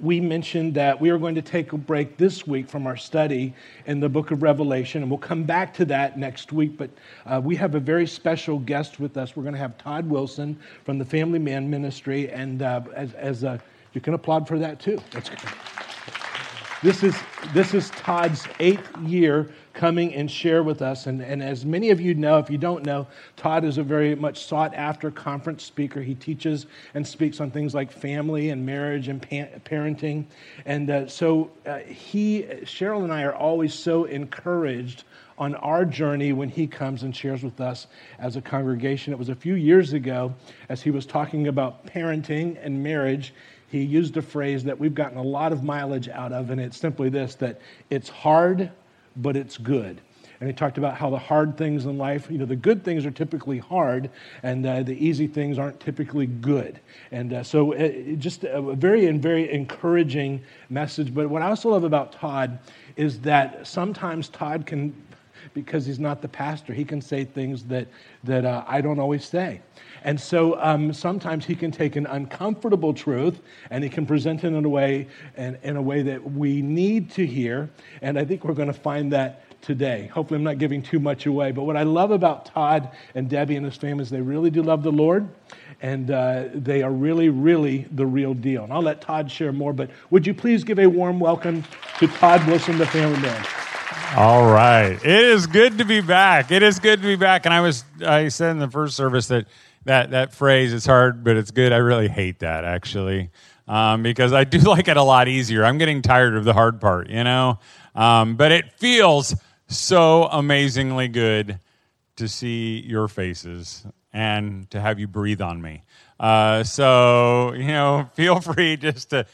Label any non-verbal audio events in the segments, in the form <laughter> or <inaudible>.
we mentioned that we are going to take a break this week from our study in the book of Revelation, and we'll come back to that next week. But uh, we have a very special guest with us. We're going to have Todd Wilson from the Family Man Ministry, and uh, as, as a, you can applaud for that too. That's good. This is, this is Todd's eighth year coming and share with us. And, and as many of you know, if you don't know, Todd is a very much sought after conference speaker. He teaches and speaks on things like family and marriage and pa- parenting. And uh, so uh, he, Cheryl and I are always so encouraged on our journey when he comes and shares with us as a congregation. It was a few years ago as he was talking about parenting and marriage he used a phrase that we've gotten a lot of mileage out of, and it's simply this that it's hard, but it's good. And he talked about how the hard things in life, you know, the good things are typically hard, and uh, the easy things aren't typically good. And uh, so, uh, just a very and very encouraging message. But what I also love about Todd is that sometimes Todd can, because he's not the pastor, he can say things that that uh, I don't always say. And so um, sometimes he can take an uncomfortable truth and he can present it in a way in a way that we need to hear. And I think we're going to find that today. Hopefully, I'm not giving too much away. But what I love about Todd and Debbie and his family is they really do love the Lord, and uh, they are really, really the real deal. And I'll let Todd share more. But would you please give a warm welcome to Todd Wilson, the family man? All right, it is good to be back. It is good to be back. And I was I said in the first service that that that phrase is hard, but it's good. I really hate that actually. Um, because I do <laughs> like it a lot easier. I'm getting tired of the hard part, you know? Um, but it feels so amazingly good to see your faces and to have you breathe on me. Uh, so, you know, <laughs> feel free just to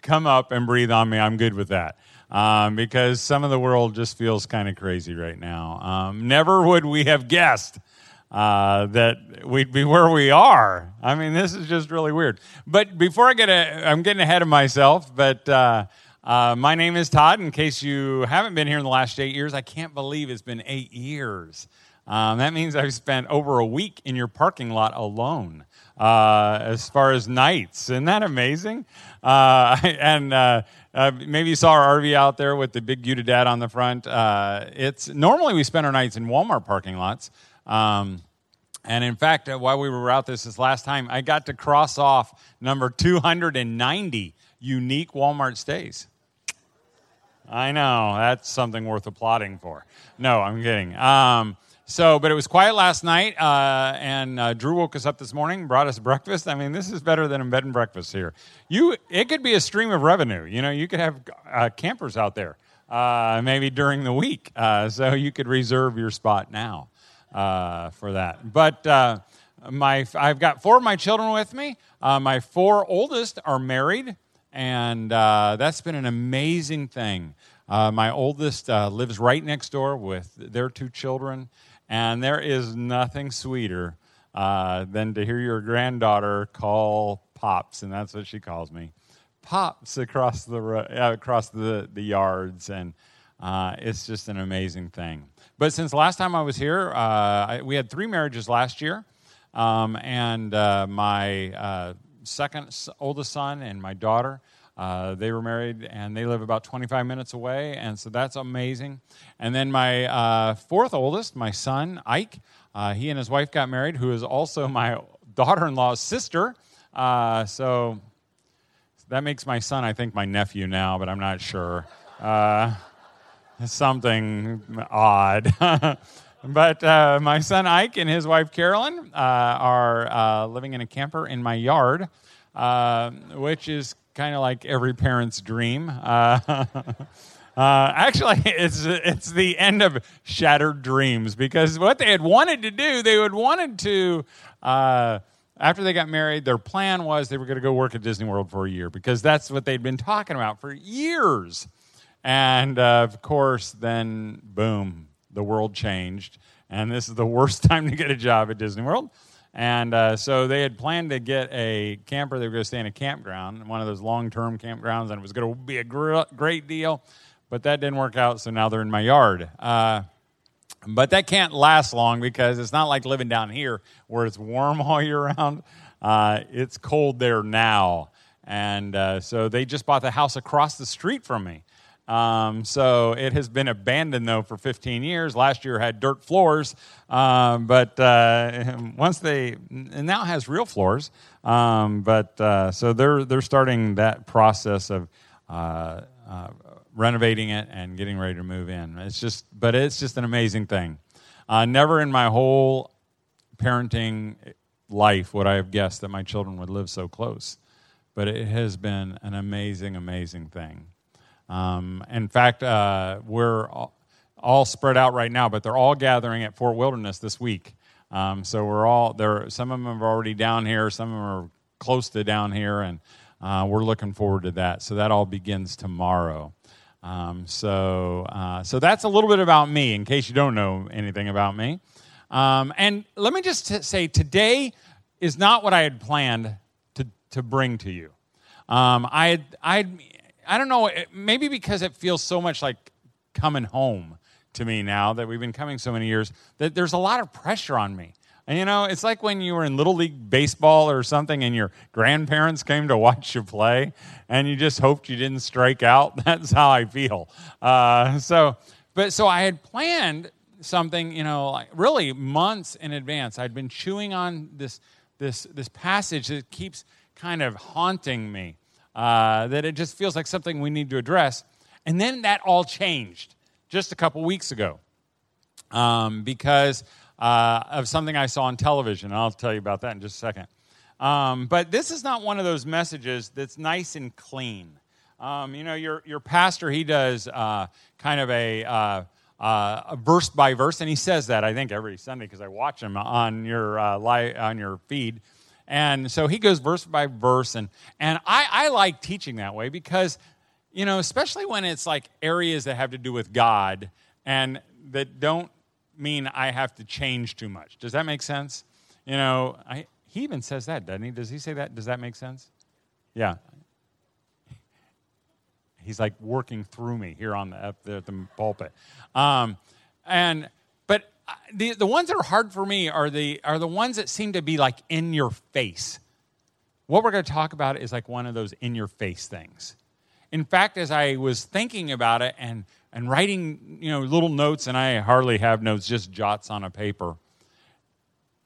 come up and breathe on me. I'm good with that. Um, because some of the world just feels kind of crazy right now. Um, never would we have guessed uh, that we'd be where we are. I mean, this is just really weird. But before I get, a, I'm getting ahead of myself. But uh, uh, my name is Todd. In case you haven't been here in the last eight years, I can't believe it's been eight years. Um, that means I've spent over a week in your parking lot alone. Uh, as far as nights, isn't that amazing? Uh, <laughs> and uh, maybe you saw our RV out there with the big Dad on the front. it's normally we spend our nights in Walmart parking lots. Um, and in fact, uh, while we were out this this last time, I got to cross off number 290 unique Walmart stays. I know that's something worth applauding for. No, I'm kidding. Um, so, but it was quiet last night, uh, and uh, Drew woke us up this morning, brought us <laughs> breakfast. I mean, this is better than a bed and breakfast here. You, it could be a stream of revenue. You know, you could have uh, campers out there, uh, maybe during the week, uh, so you could reserve your spot now uh, for that. But my, I've got four of my children with me. My four oldest are married, and that's been an amazing thing. My oldest lives right next door with their two children, and there is nothing sweeter than to hear your granddaughter call pops, and that's what she calls me, pops across the across the, the yards, and it's just an amazing thing. But since last time I was here, uh, I, we had three marriages last year. Um, and uh, my uh, second oldest son and my daughter, uh, they were married and they live about 25 minutes away. And so that's amazing. And then my uh, fourth oldest, my son, Ike, uh, he and his wife got married, who is also <laughs> my daughter in law's sister. so that makes my son, I think, my nephew now, but I'm not sure something odd. <laughs> but uh, my son Ike and his wife Carolyn uh, are uh, living in a camper in my yard, uh, which is kind of like every parent's dream. <laughs> Uh, uh, actually, <laughs> it's it's the end of shattered dreams because what they had wanted to do, they had wanted to. after they got married, their plan was they were going to go work at Disney World for a year because that's what they'd been talking about for years. And uh, of course, then boom, the world changed. And this is the worst <laughs> time to get a job at Disney World. And uh, so they had planned to get a camper. They were going to stay in a campground, one of those long term campgrounds, and it was going to be a gr- great deal. But that didn't work out, so now they're in my yard. Uh, but that can't last long because it's not like living down here where it's warm <laughs> all year round. Uh, it's cold there now and uh, so they just bought the house across the street from me. Um, so it has been abandoned though for 15 years. Last year had dirt floors, um, but uh, <laughs> once they and now has real floors. Um, but uh, so they're they're starting that process of uh, uh, renovating it and getting ready to move in. It's just, but it's just an amazing thing. Uh, never in my whole parenting life would I have guessed that my children would live so close. But it has been an amazing, amazing thing. Um, in fact, uh, we're all, spread out right now, but they're all gathering at Fort Wilderness this week. Um, so we're all there. Some of them are already down here. Some of them are close to down here, and uh, we're looking forward to that. So that all begins tomorrow. Um, so, uh, so that's a little bit about me, in case you don't know anything about me. Um, and let me just t- say, today is not what I had planned to to bring to you. Um, I I I don't know, maybe because it feels so much like coming home to me now that we've been coming so many years, that there's a lot of pressure on me. And you know, it's like when you were in Little League Baseball or something and your grandparents came to watch you play and you just hoped you didn't strike out. <laughs> That's how I feel. Uh, so, but so I had planned something, you know, like really months in advance. I'd been chewing on this, this, this passage that keeps kind of haunting me uh, that it just feels like something we need to address. And then that all changed just a couple weeks ago um, because uh, of something I saw on television. I'll tell you about that in just a second. Um, but this is not one of those messages that's nice and clean. Um, you know, your, your pastor, he does uh, kind of a, uh, uh, a, verse by verse, and he says that, I think, every Sunday because I watch him on your, uh, li- on your feed. And so he goes verse by verse. And, and I, I like teaching that way because, you know, especially when it's like areas that have to do with God and that don't mean I have to change too much. Does that make sense? You know, I, he even says that, doesn't he? Does he say that? Does that make sense? Yeah. He's like working through me here on the, at the, at the pulpit. Um, and the, the ones that are hard for me are the, are the ones that seem to be like in your face. What we're going to talk about is like one of those in your face things. In fact, as I was thinking about it and, and writing you know, little notes, and I hardly have notes, just jots on a paper,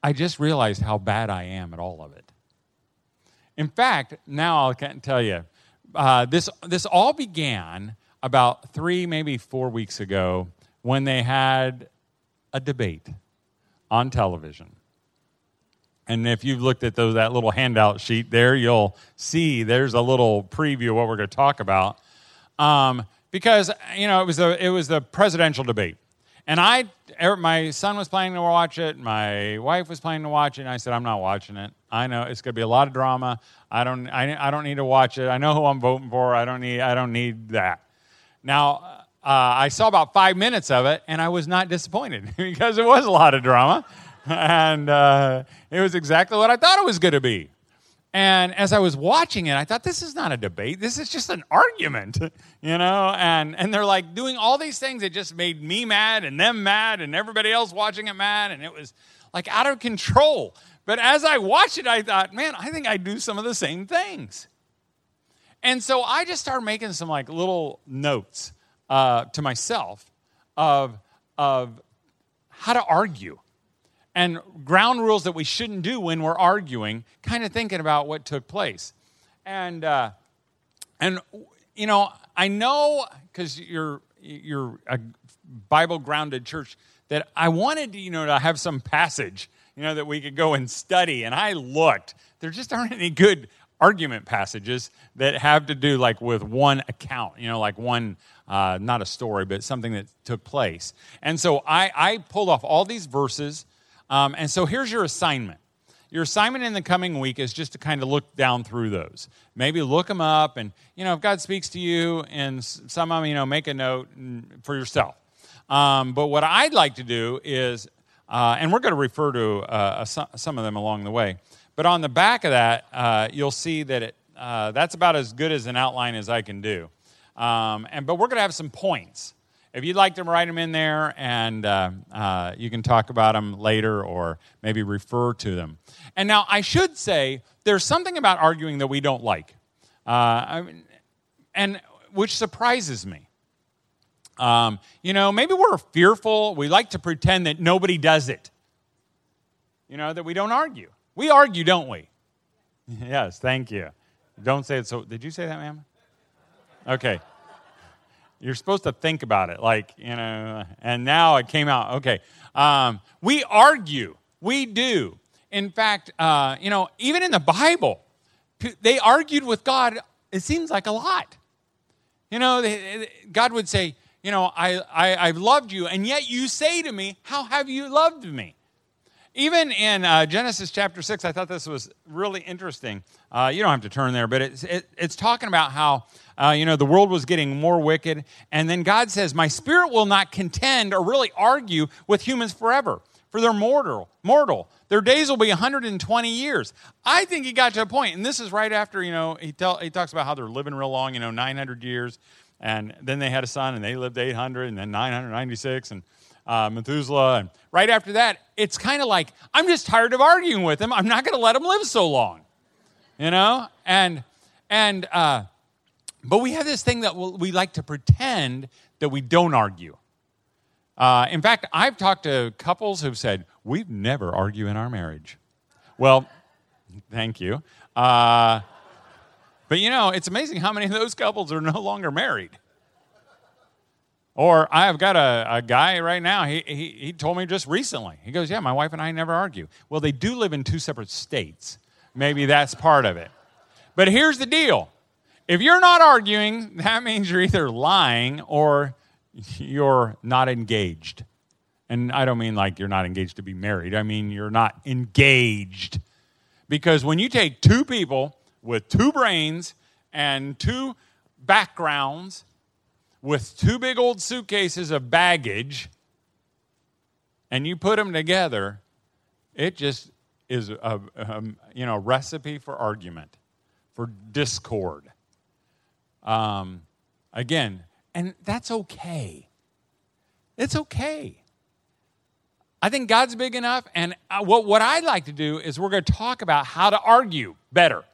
I just realized how bad I am at all of it. In fact, now I can't tell you, uh, this, this all began about three, maybe four weeks ago when they had a debate on television. And if you've looked at those, that little handout sheet there, you'll see there's a little preview of what we're going to talk about. Um, because, you know, it was, a, it was the presidential debate. And I, er, my son was planning to watch it. My wife was planning to watch it. And I said, I'm not watching it. I know it's going to be a lot of drama. I don't, I, I don't need to watch it. I know who I'm voting for. I don't need, I don't need that. Now, uh, I saw about five minutes of it, and I was not disappointed <laughs> because it was a lot of drama, and uh, it was exactly what I thought it was going to be. And as I was watching it, I thought, this is not a debate. This is just an argument, <laughs> you know? And, and they're like doing all these things that just made me mad and them mad and everybody else watching it mad. And it was like out of control. But as I watched it, I thought, man, I think I do some of the same things. And so I just started making some like little notes uh, to myself of, of how to argue and ground rules that we shouldn't do when we're arguing, kind of thinking about what took place. And, uh, and you know, I know because you're, you're a Bible grounded church that I wanted, you know, to have some passage, you know, that we could go and study. And I looked. There just aren't any good argument passages that have to do like with one account, you know, like one uh, not a story, but something that took place. And so I, I pulled off all these verses. Um, and so here's your assignment. Your assignment in the coming week is just to kind of look down through those. Maybe look them up, and you know if God speaks to you, and some of them, you know, make a note for yourself. Um, but what I'd like to do is, uh, and we're going to refer to uh, some of them along the way. But on the back of that, uh, you'll see that it, uh, that's about as good as an outline as I can do. Um, and, but we're going to have some points. If you'd like to write them in there, and uh, uh, you can talk about them later or maybe refer to them. And now I should say there's something about arguing that we don't like. I mean, and which surprises me. Um, you know, maybe we're fearful. We like to pretend that nobody does it. You know, that we don't argue. We argue, don't we? <laughs> yes, thank you. Don't say it so. Did you say that, ma'am? Okay. You're supposed to think about it, like, you know, and now it came out. Okay. Um, we argue. We do. In fact, uh, you know, even in the Bible, they argued with God, it seems like a lot. You know, God would say, you know, I, I, I've loved you, and yet you say to me, How have you loved me? Even in uh, Genesis chapter 6, I thought this was really interesting. Uh, you don't have to turn there, but it's, it, it's talking about how, uh, you know, the world was getting more wicked. And then God says, My spirit will not contend or really argue with humans forever, for they're mortal. mortal. Their days will be 120 years. I think he got to a point, and this is right after, you know, he, tell, he talks about how they're living real long, you know, 900 years. And then they had a son, and they lived 800, and then 996, and uh, Methuselah. And right after that, it's kind of like, I'm just tired of arguing with him. I'm not going to let him live so long. You know? And, and, uh, but we have this thing that we like to pretend that we don't argue. Uh, in fact, I've talked to couples who've said, We've never argued in our marriage. Well, thank you. Uh, but you know, it's amazing how many of those couples are no longer married. Or I've got a, a guy right now, he, he, he told me just recently. He goes, Yeah, my wife and I never argue. Well, they do live in two separate states. Maybe that's part of it. But here's the deal if you're not arguing, that means you're either lying or you're not engaged. And I don't mean like you're not engaged to be married, I mean you're not engaged. Because when you take two people with two brains and two backgrounds with two big old suitcases of baggage and you put them together, it just is a, a you know recipe for argument, for discord. Um, again, and that's okay. It's okay. I think God's big enough, and uh, what, what I'd like to do is we're going to talk about how to argue better.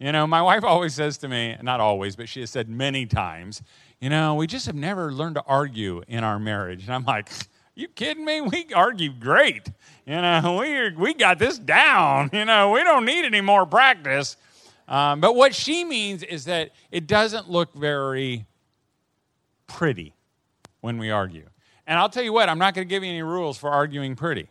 You know, my wife always says to me, not always, but she has said many times, you know, we just have never learned to argue in our marriage. And I'm like, you kidding me? We argue great. You know, we, we got this down. You know, we don't need any more practice. Um, but what she means is that it doesn't look very pretty when we argue. And I'll tell you what, I'm not going to give you any rules for arguing pretty.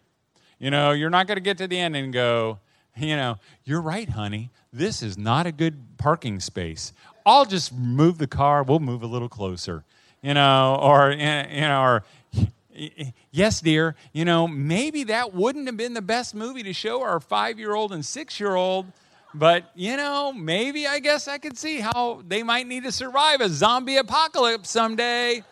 You know, you're not going to get to the end and go, you know, you're right, honey. This is not a good parking space. I'll just move the car. We'll move a little closer, you know, or, you know, or, yes, dear, you know, maybe that wouldn't have been the best movie to show our five year old and six year old but, you know, maybe I guess I could see how they might need to survive a zombie apocalypse someday.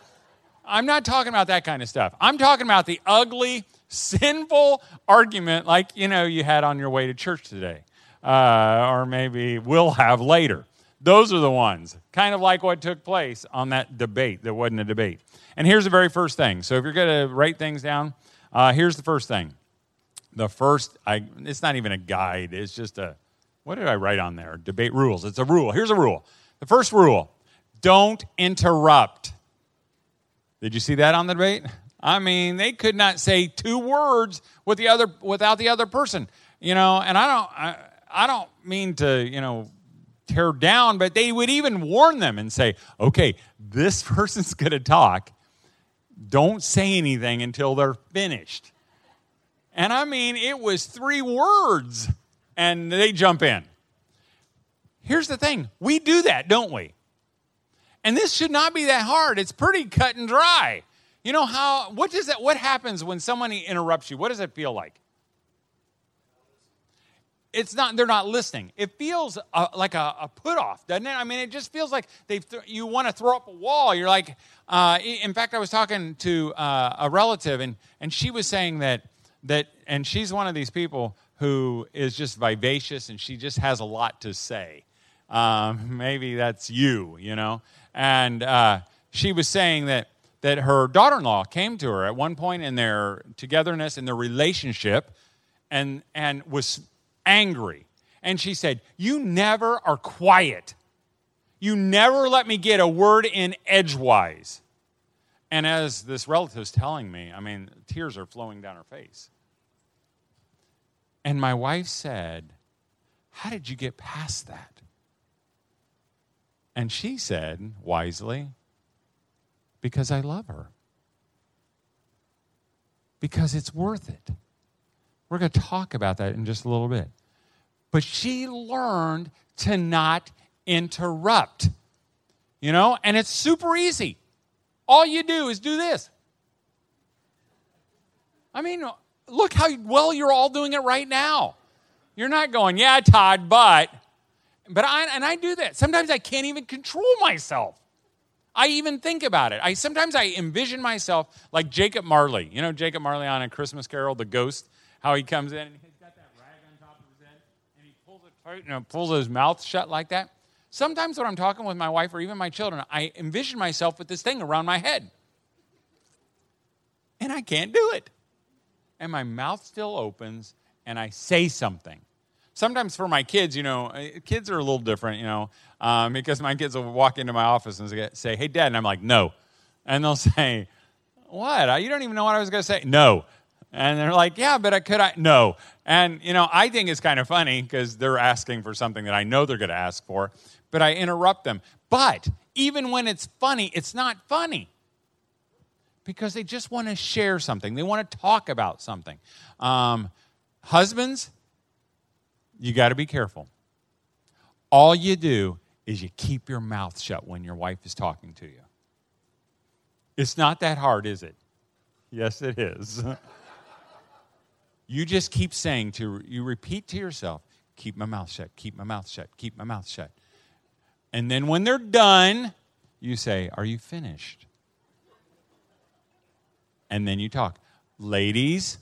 I'm not talking about that kind of stuff. I'm talking about the ugly, sinful argument like, you know, you had on your way to church today, uh, or maybe will have later. Those are the ones, kind of like what took place on that debate that wasn't a debate. And here's the very first thing. So if you're going to write things down, uh, here's the first thing. The first, I, it's not even a guide, it's just a what did I write on there? Debate rules. It's a rule. Here's a rule. The first rule don't interrupt. Did you see that on the debate? I mean, they could not say two words with the other without the other person. You know, and I don't I, I don't mean to, you know, tear down, but they would even warn them and say, "Okay, this <laughs> person's going to talk. Don't say anything until they're finished." And I mean, it was 3 words and they jump in. Here's the thing we do that, don't we? And this should not be that hard. It's pretty cut and dry. You know how, what does that, what happens when somebody interrupts you? What does it feel like? It's not, they're not listening. It feels uh, like a, a put off, doesn't it? I mean, it just feels like they th- you want to throw up a wall. You're like, uh, in fact, I was talking to uh, a relative, and, and she was saying that, that, and she's one of these people who is just vivacious and she just has a lot to say. Um, maybe that's you, you know. And uh, she was saying that that her daughter-in-law came to her at one point in their togetherness in their relationship, and and was angry. And she said, "You never are quiet." You never let me get a word in edgewise. And as this relative's telling me, I mean, tears are flowing down her face. And my wife said, How did you get past that? And she said, wisely, Because I love her. Because it's worth it. We're going to talk about that in just a little bit. But she learned to not interrupt. You know, and it's super easy. All you do is do this. I mean, look how well you're all doing it right now. You're not going, yeah, Todd, but, but I, and I do that. Sometimes I can't even control myself. I even think about it. I sometimes I envision myself like Jacob Marley. You know Jacob Marley on a Christmas Carol, the ghost, how he comes in and he's got that rag on top of his head and he pulls it tight, know, pulls his mouth shut like that. Sometimes when I'm talking with my wife or even my children, I envision myself with this thing around my head. And I can't do it. And my mouth still opens and I say something. Sometimes for my kids, you know, eh, kids are a little different, you know, um, because my kids will walk into my office and say, hey, dad. And I'm like, no. And they'll <laughs> say, what? You don't even know what I was going to say. No. And they're like, yeah, but I could I? No. And, you know, I think it's kind of funny because they're asking for something that I know they're going to ask for but I interrupt them. But even when it's funny, it's not funny because they just want to share something, they want to talk about something. Um, husbands, you got to be careful. All you do is you keep your mouth shut when your wife is talking to you. It's not that hard, is it? Yes, it is. <laughs> you just keep saying to you repeat to yourself, keep my mouth shut, keep my mouth shut, keep my mouth shut. And then when they're done, you say, Are you finished? And then you talk. Ladies,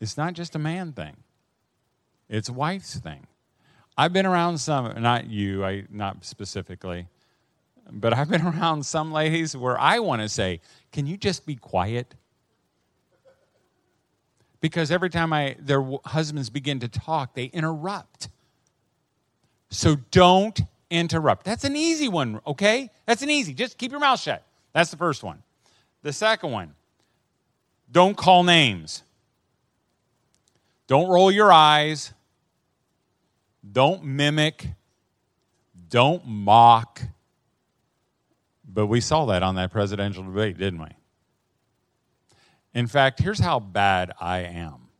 it's not just a man thing, it's a wife's thing. I've been around some, not you, I, not specifically, but I've been <laughs> around some ladies where I want to say, Can you just be quiet? Because every time I, their husbands begin to talk, they interrupt. So don't interrupt. That's an easy one, okay? That's an easy. Just keep your mouth shut. That's the first one. The second one, don't call names. Don't roll your eyes. Don't mimic. Don't mock. But we saw that on that presidential debate, didn't we? In fact, here's how bad I am.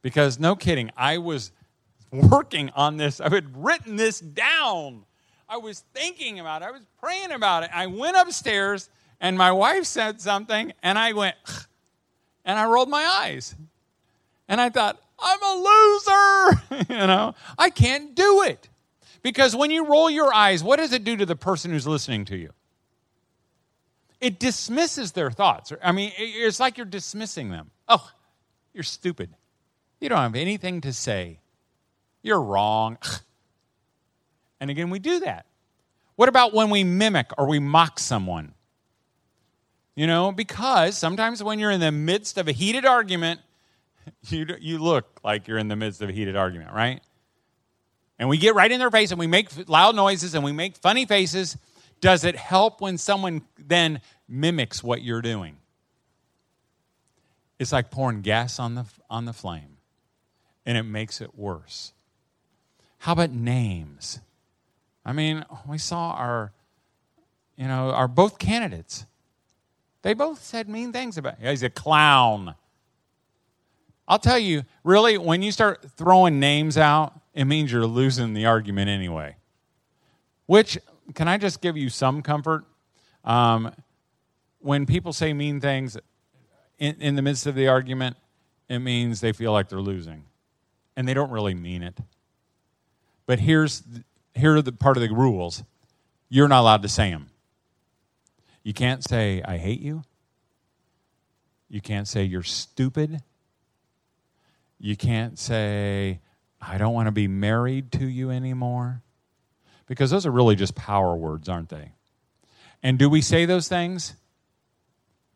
Because, no kidding, I was working on this. I had written this down. I was thinking about it. I was praying about it. I went upstairs and my wife said something and I went, and I rolled my eyes. And I thought, I'm a loser. <laughs> you know, I can't do it. Because when you roll your eyes, what does it do to the person who's listening to you? It dismisses their thoughts. I mean, it's like you're dismissing them. Oh, you're stupid. You don't have anything to say. You're wrong. And again, we do that. What about when we mimic or we mock someone? You know, because sometimes when you're in the midst of a heated argument, <laughs> you, you look like you're in the midst of a heated argument, right? And we get right in their face and we make loud noises and we make funny faces. Does it help when someone then mimics what you're doing? It's like pouring gas on the, on the flame, and it makes it worse. How about names? I mean, we saw our, you know, our both candidates. They both said mean things about him. He's a clown. I'll tell you, really, when you start throwing names out, it means you're losing the argument anyway. Which, can I just give you some comfort? Um, when people say mean things in, in the midst of the argument, it means they feel like they're losing. And they don't really mean it. But here's here are the part of the rules. You're not allowed to say them. You can't say I hate you. You can't say you're stupid. You can't say I don't want to be married to you anymore. Because those are really just power words, aren't they? And do we say those things?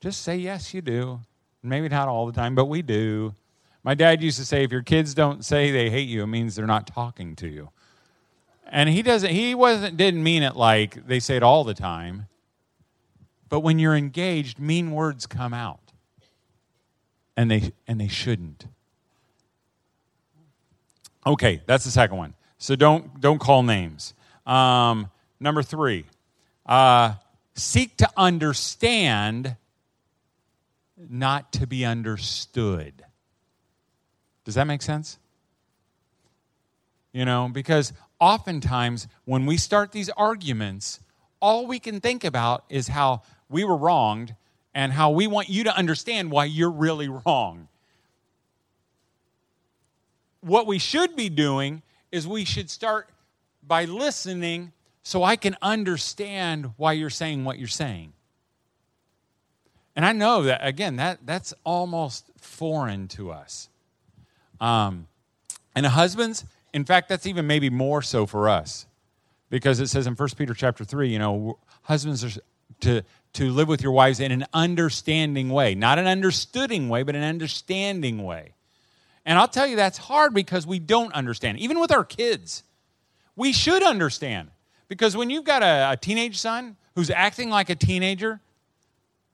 Just say yes, you do. Maybe not all the time, but we do. My dad used to say if your kids don't say they hate you, it means they're not talking to you. And he doesn't he wasn't didn't mean it like they say it all the time. But when you're engaged, mean words come out. And they and they shouldn't. Okay, that's the second one. So don't don't call names. Um, number three, uh, seek to understand, not to be understood. Does that make sense? You know, because oftentimes when we start these arguments, all we can think about is how we were wronged and how we want you to understand why you're really wrong. What we should be doing is we should start by listening so I can understand why you're saying what you're saying. And I know that, again, that, that's almost foreign to us. Um, and husbands, in fact, that's even maybe more so for us because it says in 1 Peter chapter 3, you know, husbands are to, to live with your wives in an understanding way, not an understanding way, but an understanding way. And I'll tell you, that's hard because we don't understand. Even with our kids, we should understand. Because when you've got a, a teenage son who's acting like a teenager,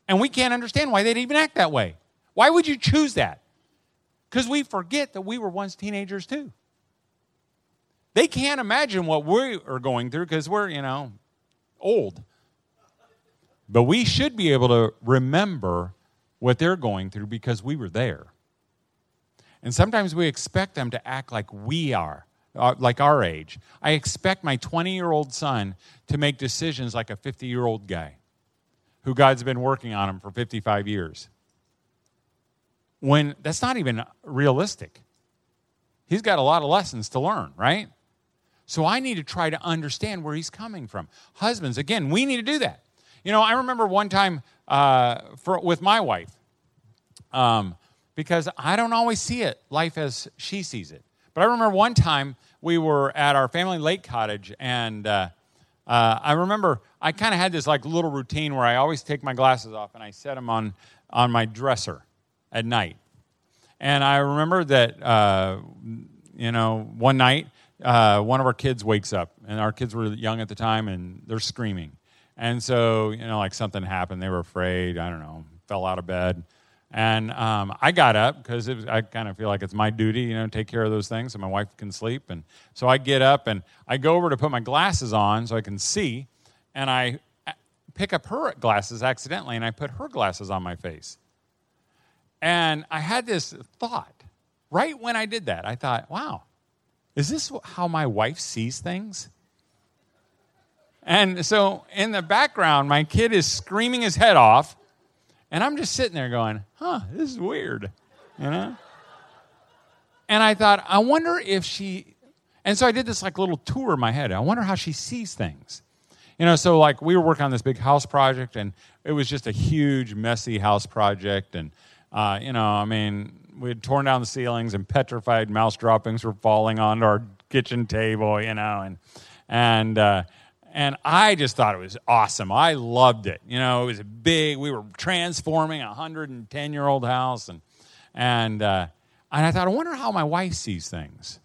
and we can't understand why they'd even act that way. Why would you choose that? Because we forget that we were once teenagers too. They can't imagine what we are going through because we're, you know, old. But we should be able to remember what they're going through because we were there. And sometimes we expect them to act like we are, uh, like our age. I expect my 20 year old son to make decisions like a 50 year old guy who God's been working on him for 55 years. When that's not even realistic. He's got a lot of lessons to learn, right? So I need to try to understand where he's coming from. Husbands, again, we need to do that. You know, I remember one time uh, for, with my wife, um, because I don't always see it, life as she sees it. But I remember one time we were at our family lake cottage, and uh, uh, I remember I kind of had this like little routine where I always take my glasses off and I set them on on my dresser at night. And I remember that uh, you know one night uh, one of our kids wakes up, and our kids were young at the time, and they're screaming. And so, you know, like something happened. They were afraid. I don't know, fell out of bed. And um, I got up because I kind of feel like it's my duty, you know, take care of those things so my wife can sleep. And so I get up and I go over to put my glasses on so I can see. And I pick up her glasses accidentally and I put her glasses on my face. And I had this thought right when I did that. I thought, wow, is this how my wife sees things? And so in the background, my kid is screaming his head off, and I'm just sitting there going, huh, this is weird, you know? And I thought, I wonder if she, and so I did this like little tour in my head. I wonder how she sees things. You know, so like we were working on this big house project, and it was just a huge, messy house project. And, uh, you know, I mean, we had torn down the ceilings and petrified mouse droppings were falling onto our kitchen table, you know, and and uh, and I just thought it was awesome. I loved it. You know, it was a big. We were transforming a 110 year old house, and and uh, and I thought, I wonder how my wife sees things.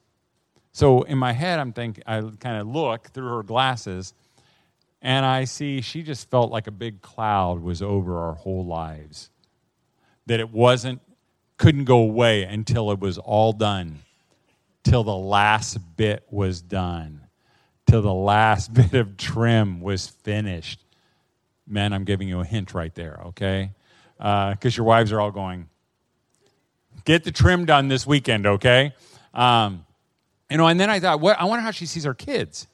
So in my head, I'm thinking, I kind of look through her glasses, and I see she just felt like a big cloud was over our whole lives. That it wasn't couldn't go away until it was all done, till the last bit was done, till the last <laughs> bit of trim was finished. Men, I'm giving you a hint right there, okay? Because uh, your wives are all going, get the trim done this weekend, okay? Um, you know, and then I thought, what, I wonder how she sees her kids.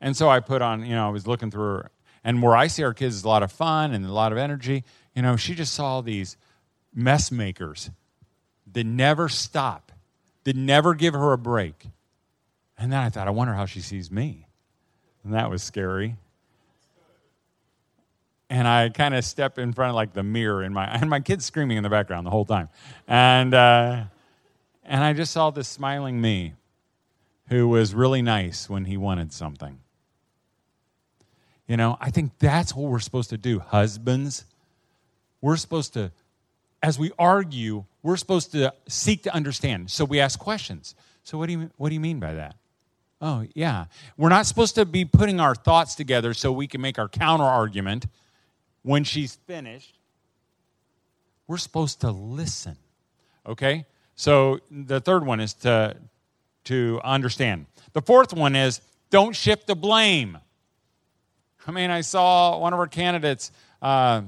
And so I put on, you know, I was looking through her, and where I see our kids is a lot of fun and a lot of energy. You know, she just saw these mess makers that never stop, that never give her a break. And then I thought, I wonder how she sees me. And that was scary. And I kind of step in front of like the mirror in my <laughs> and my kid's screaming in the background the whole time. And uh, and I just saw this smiling me who was really nice when he wanted something. You know, I think that's what we're supposed to do, husbands. We're supposed to as we argue, we're supposed to seek to understand. So we ask questions. So what do you what do you mean by that? Oh, yeah. We're not supposed to be putting our thoughts together so we can make our counter argument when she's finished. We're supposed to listen. Okay? So the third one is to, to understand. The fourth one is don't shift the blame. I mean, I saw one of our candidates, uh,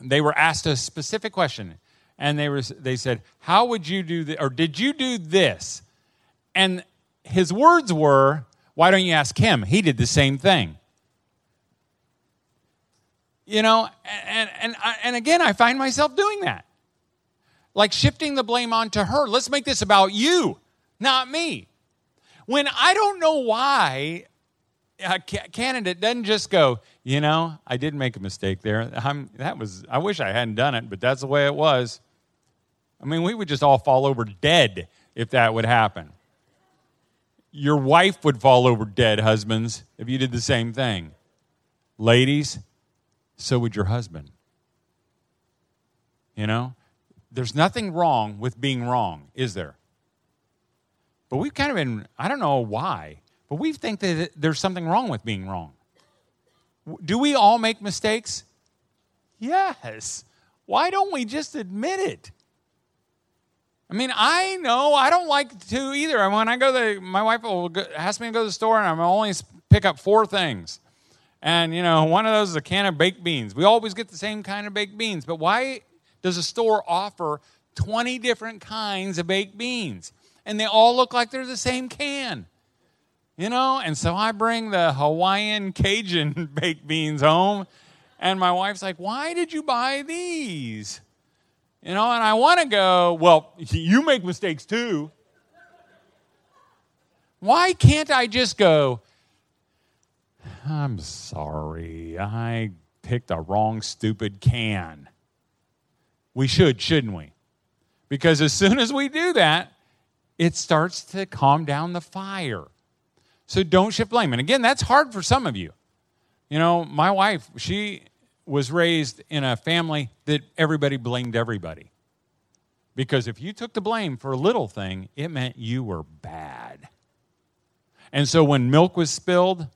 they were asked a specific question, and they, were, they said, How would you do this? Or did you do this? And his words were, Why don't you ask him? He did the same thing. You know, and, and, uh, and again, I find myself doing that. Like shifting the blame onto her. Let's make this about you, not me. When I don't know why a candidate doesn't just go, you know, I did make a mistake there. I'm, that was, I wish I hadn't done it, but that's the way it was. I mean, we would just all fall over dead if that would happen. Your wife would fall over dead, husbands, if you did the same thing. Ladies, so would your husband. You know, there's nothing wrong with being wrong, is there? But we've kind of been, I don't know why, but we think that there's something wrong with being wrong. Do we all make mistakes? Yes. Why don't we just admit it? I mean, I know I don't like to either. When I go to, my wife will ask me to go to the store and I'm only pick up four things. And, you know, one of those is a can of baked beans. We always get the same kind of baked beans. But why does a store offer 20 different kinds of baked beans? And they all look like they're the same can. You know, and so I bring the Hawaiian Cajun <laughs> baked beans home. And my wife's like, Why did you buy these? You know, and I want to go, Well, <laughs> you make mistakes too. Why can't I just go, I'm sorry, I picked a wrong stupid can? We should, shouldn't we? Because as soon as we do that, it starts to calm down the fire. So don't shift blame. And again, that's hard for some of you. You know, my wife, she was raised in a family that everybody blamed everybody. Because if you took the blame for a little thing, it meant you were bad. And so when milk was spilled,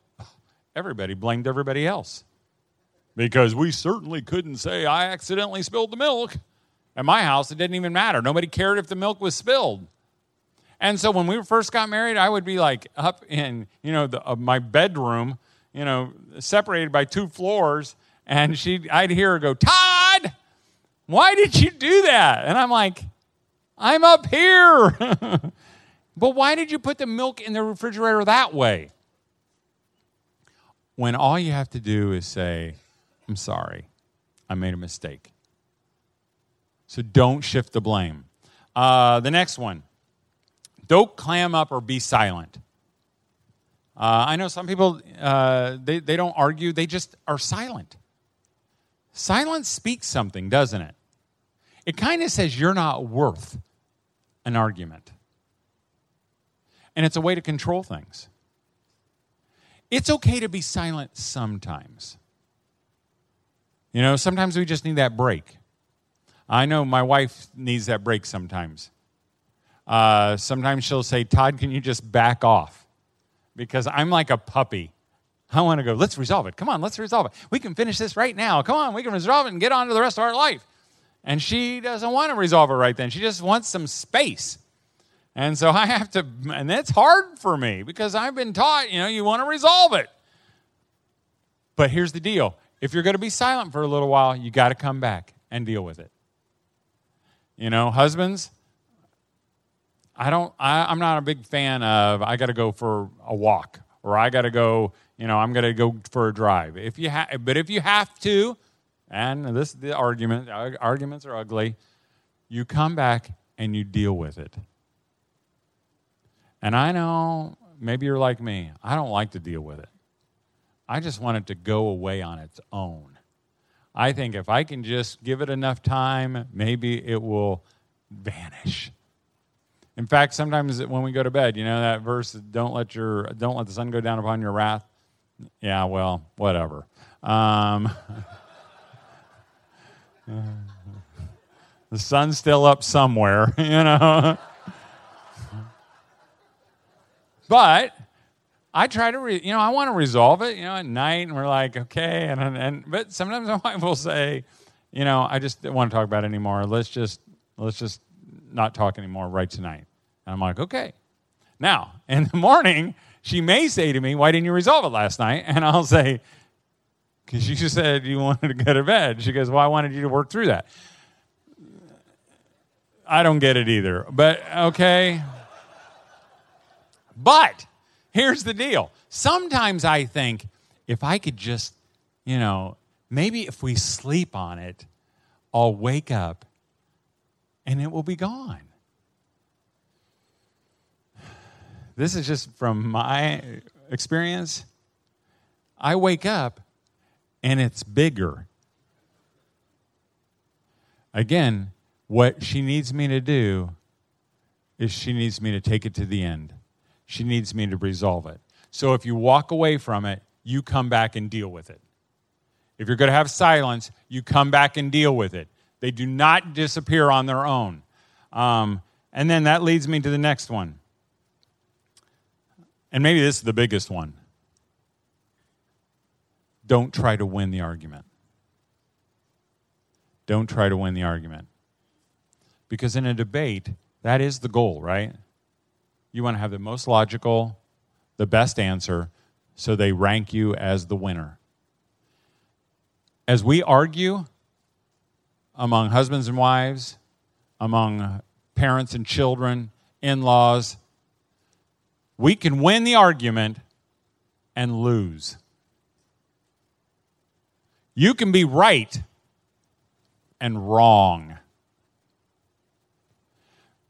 everybody blamed everybody else. Because we certainly couldn't say, I accidentally spilled the milk. At my house, it didn't even matter. Nobody cared if the milk was spilled. And so when we first got married, I would be like up in, you know, the, uh, my bedroom, you know, separated by two floors. And she, I'd hear her go, Todd, why did you do that? And I'm like, I'm up here. <laughs> but why did you put the milk in the refrigerator that way? When all you have to do is say, I'm sorry, I made a mistake. So don't shift the blame. Uh, the next one don't clam up or be silent. Uh, I know some people, uh, they, they don't argue, they just are silent. Silence speaks something, doesn't it? It kind of says you're not worth an argument. And it's a way to control things. It's okay to be silent sometimes. You know, sometimes we just need that break. I know my wife needs that break sometimes. Uh, sometimes she'll say, Todd, can you just back off? Because I'm like a puppy. I want to go, let's resolve it. Come on, let's resolve it. We can finish this right now. Come on, we can resolve it and get on to the rest of our life. And she doesn't want to resolve it right then. She just wants some space. And so <laughs> I have to, and that's hard for me because I've been taught, you know, you want to resolve it. But here's the deal if you're going to be silent for a little while, you got to come back and deal with it. You know, husbands, I don't, I, I'm not a big fan of I got to go for a walk or I got to go, you know, I'm going to go for a drive. If you ha- but if you have to, and this is the argument, uh, arguments are ugly, you come back and you deal with it. And I know maybe you're like me. I don't like to deal with it. I just want it to go away on its own. I think if I can just give it enough time, maybe it will vanish. In fact, sometimes when we go to bed, you know that verse, don't let your don't let the sun go down upon your wrath. Yeah, well, whatever. Um, <laughs> the sun's still up somewhere, <laughs> you know. but I try to, re, you know, I want to resolve it, you know, at night, and we're like, okay, and and but sometimes <laughs> my wife will say, you know, I just don't want to talk about it anymore. Let's just let's just not talk anymore right tonight. And I'm like, okay. Now, in the morning, she may say to me, why didn't you resolve it last night? And I'll say, because you said you wanted to go to bed. She goes, well, I wanted you to work through that. I don't get it either, but okay. But here's the deal. Sometimes I think if I could just, you know, maybe if we sleep on it, I'll wake up and it will be gone. This is just from my experience. I wake up and it's bigger. Again, what she needs me to do is she needs me to take it to the end. She needs me to resolve it. So if you walk away from it, you come back and deal with it. If you're going to have silence, you come back and deal with it. They do not disappear on their own. Um, and then that leads me to the next one. And maybe this is the biggest one. Don't try to win the argument. Don't try to win the argument. Because in a debate, that is the goal, right? You want to have the most logical, the best answer, so they rank you as the winner. As we argue among husbands and wives, among parents and children, in laws, we can win the argument and lose. You can be right and wrong.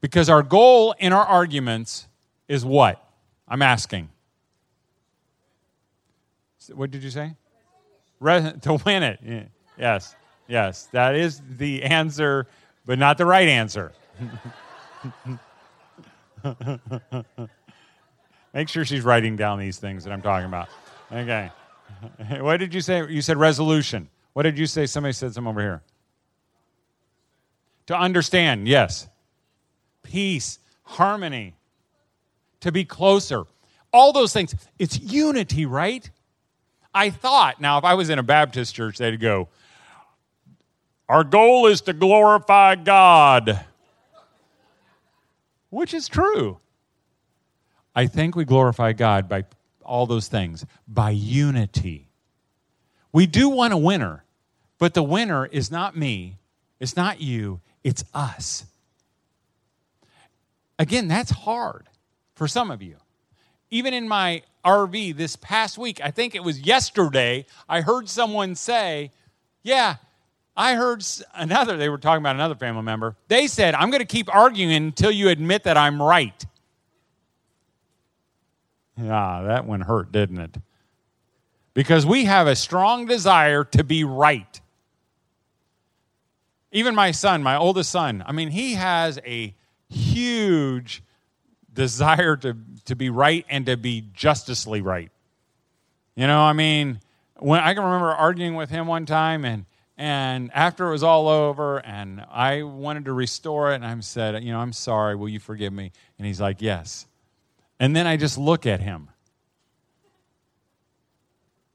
Because our goal in our arguments is what? I'm asking. What did you say? To win it. Yes, yes. That is the answer, but not the right answer. <laughs> Make sure she's writing down these things that I'm talking about. Okay. <laughs> What did you say? You said resolution. What did you say? Somebody said some over here. To understand, yes. Peace, harmony, to be closer. All those things. It's unity, right? I thought, now, if I was in a Baptist church, they'd go, Our goal is to glorify God, which is true. I think we glorify God by all those things, by unity. We do want a winner, but the winner is not me, it's not you, it's us. Again, that's hard for some of you. Even in my RV this past week, I think it was yesterday, I heard someone say, Yeah, I heard another, they were talking about another family member. They said, I'm going to keep arguing until you admit that I'm right. Yeah, that one hurt, didn't it? Because we have a strong desire to be right. Even my son, my oldest son, I mean, he has a huge desire to, to be right and to be justicely right. You know, I mean, when I can remember arguing with him one time and and after it was all over and I wanted to restore it and I said, you know, I'm sorry, will you forgive me? And he's like, yes. And then I just look at him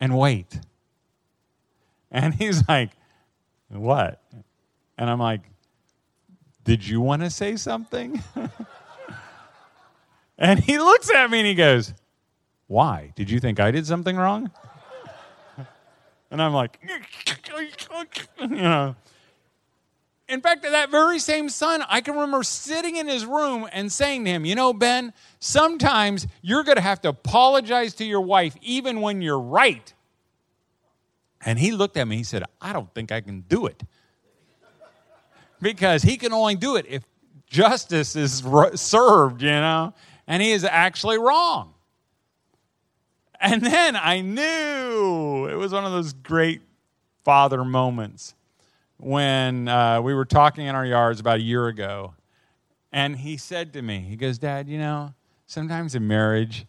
and wait. And <laughs> he's like, What? And I'm like, Did you want to say something? <laughs> and he looks at me and he goes, Why? Did you think I did something wrong? <laughs> and I'm like, You know. In fact, that very same son, I can remember sitting in his room and saying to him, You know, Ben, sometimes you're going to have to apologize to your wife even when you're right. And he looked at me, he said, I don't think I can do it. because he can only do it if justice is served, you know, and he is actually wrong. And then I knew it was one of those great father moments when uh, we were talking in our yards about a year ago. And he said to me, he goes, Dad, you know, sometimes in marriage,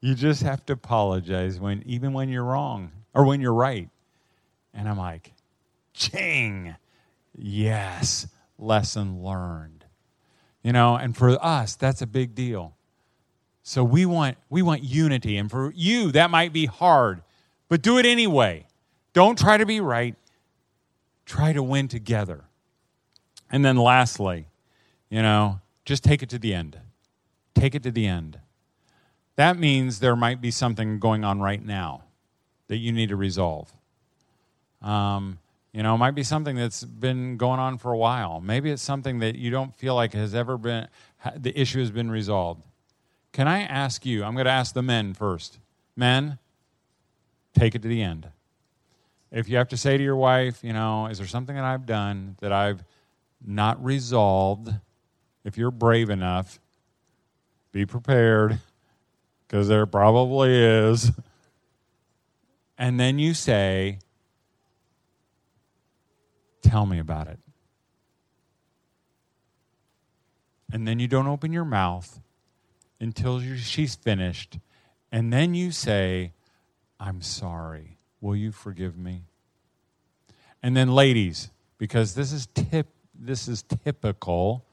you just have to apologize when even when you're wrong or when you're right. And I'm like, ching, yes, lesson learned. You know, and for us, that's a big deal. So we want, we want unity. And for you, that might be hard, but do it anyway. Don't try to be right, try to win together. And then lastly, you know, just take it to the end. Take it to the end. That means there might be something going on right now that you need to resolve. Um, you know, it might be something that's been going on for a while. Maybe it's something that you don't feel like has ever been, the issue has been resolved. Can I ask you? I'm going to ask the men first. Men, take it to the end. If you have to say to your wife, you know, is there something that I've done that I've not resolved? If you're brave enough, be prepared because there probably is. And then you say, Tell me about it. And then you don't open your mouth until she's finished. And then you say, I'm sorry. Will you forgive me? And then, ladies, because this is tip, this is typical.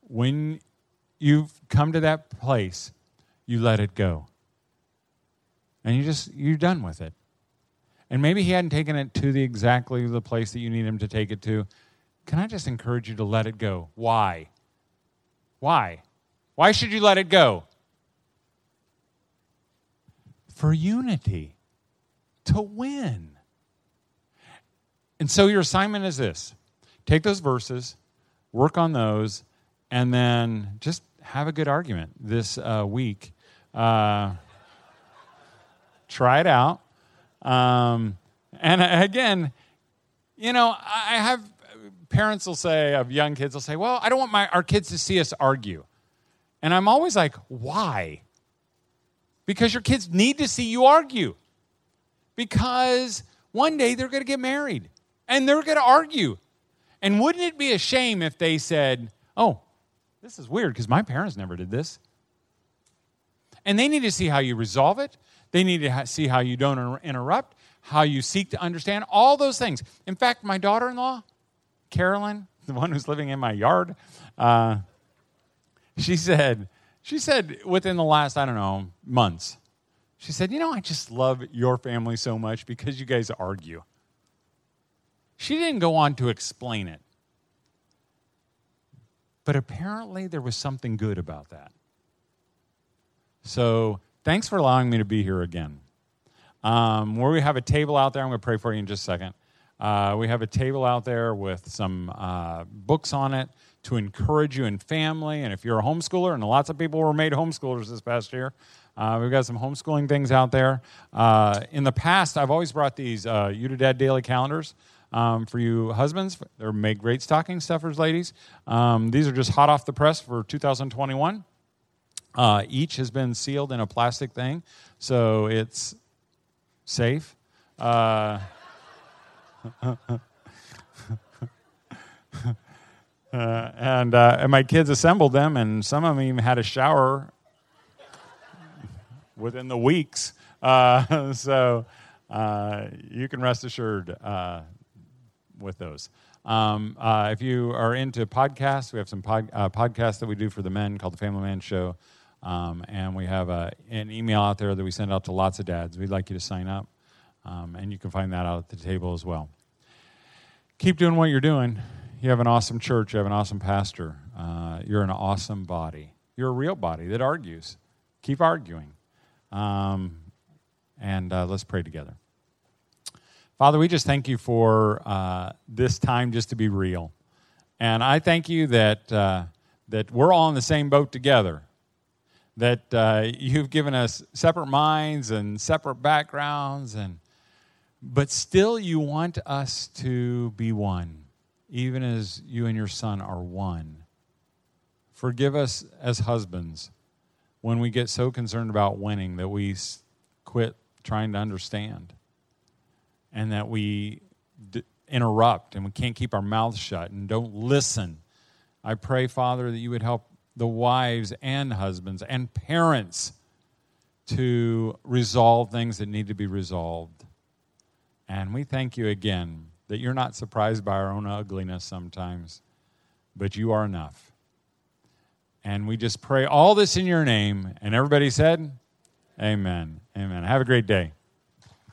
When you've come to that place, you let it go. And you just you're done with it. And maybe he hadn't taken it to the exactly the place that you need him to take it to. Can I just encourage you to let it go? Why? Why? Why should you let it go? For unity, to win. And so your assignment is this take those verses, work on those, and then just have a good argument this uh, week. Uh, try it out. Um, and again, you know, I have parents will say of young kids will say, "Well, I don't want my our kids to see us argue." And I'm always like, why? Because your kids need to see you argue. Because one day they're going to get married and they're going to argue. And wouldn't it be a shame if they said, oh, this is weird because my parents never did this? And they need to see how you resolve it. They need to see how you don't interrupt, how you seek to understand, all those things. In fact, my daughter in law, Carolyn, the one who's living in my yard, uh, she said, she said within the last, I don't know, months, she said, You know, I just love your family so much because you guys argue. She didn't go on to explain it. But apparently there was something good about that. So thanks for allowing me to be here again. Um, where we have a table out there, I'm going to pray for you in just a second. Uh, we have a table out there with some uh, books on it to encourage you in family. And if you're a homeschooler, and lots of people were made homeschoolers this past year, uh, we've got some homeschooling things out there. Uh, in the past, I've always brought these uh, You to Dad daily calendars. Um, for you husbands, they're made great stocking stuffers, ladies. Um, these are just hot off the press for 2021. Uh, each has been sealed in a plastic thing, so it's safe. Uh, <laughs> Uh, and, uh, and my kids assembled them, and some of them even had a shower within the weeks. Uh, <laughs> so uh, you can rest assured uh, with those. Um, uh, if you are into podcasts, we have some pod, podcasts that we do for the men called the Family Man Show. Um, and we have a, an email out there that we send out to lots of dads. We'd like you to sign up. Um, and you can find that out at the table as well. Keep doing what you're doing you have an awesome church, you have an awesome pastor, uh, you're an awesome body. You're a real body that argues. Keep arguing. Um, and uh, let's pray together. Father, we just thank you for uh, this time just to be real. And I thank you that, uh, that we're all in the same boat together, that uh, you've given us separate minds and separate backgrounds, and, but still you want us to be one even as you and your son are one. Forgive us as husbands when we get so concerned about winning that we quit trying to understand and that we d- interrupt and we can't keep our mouths shut and don't listen. I pray, Father, that you would help the wives and husbands and parents to resolve things that need to be resolved. And we thank you again that you're not surprised by our own ugliness sometimes, but you are enough. And we just pray all this in your name. And everybody said, Amen. Amen. Have a great day.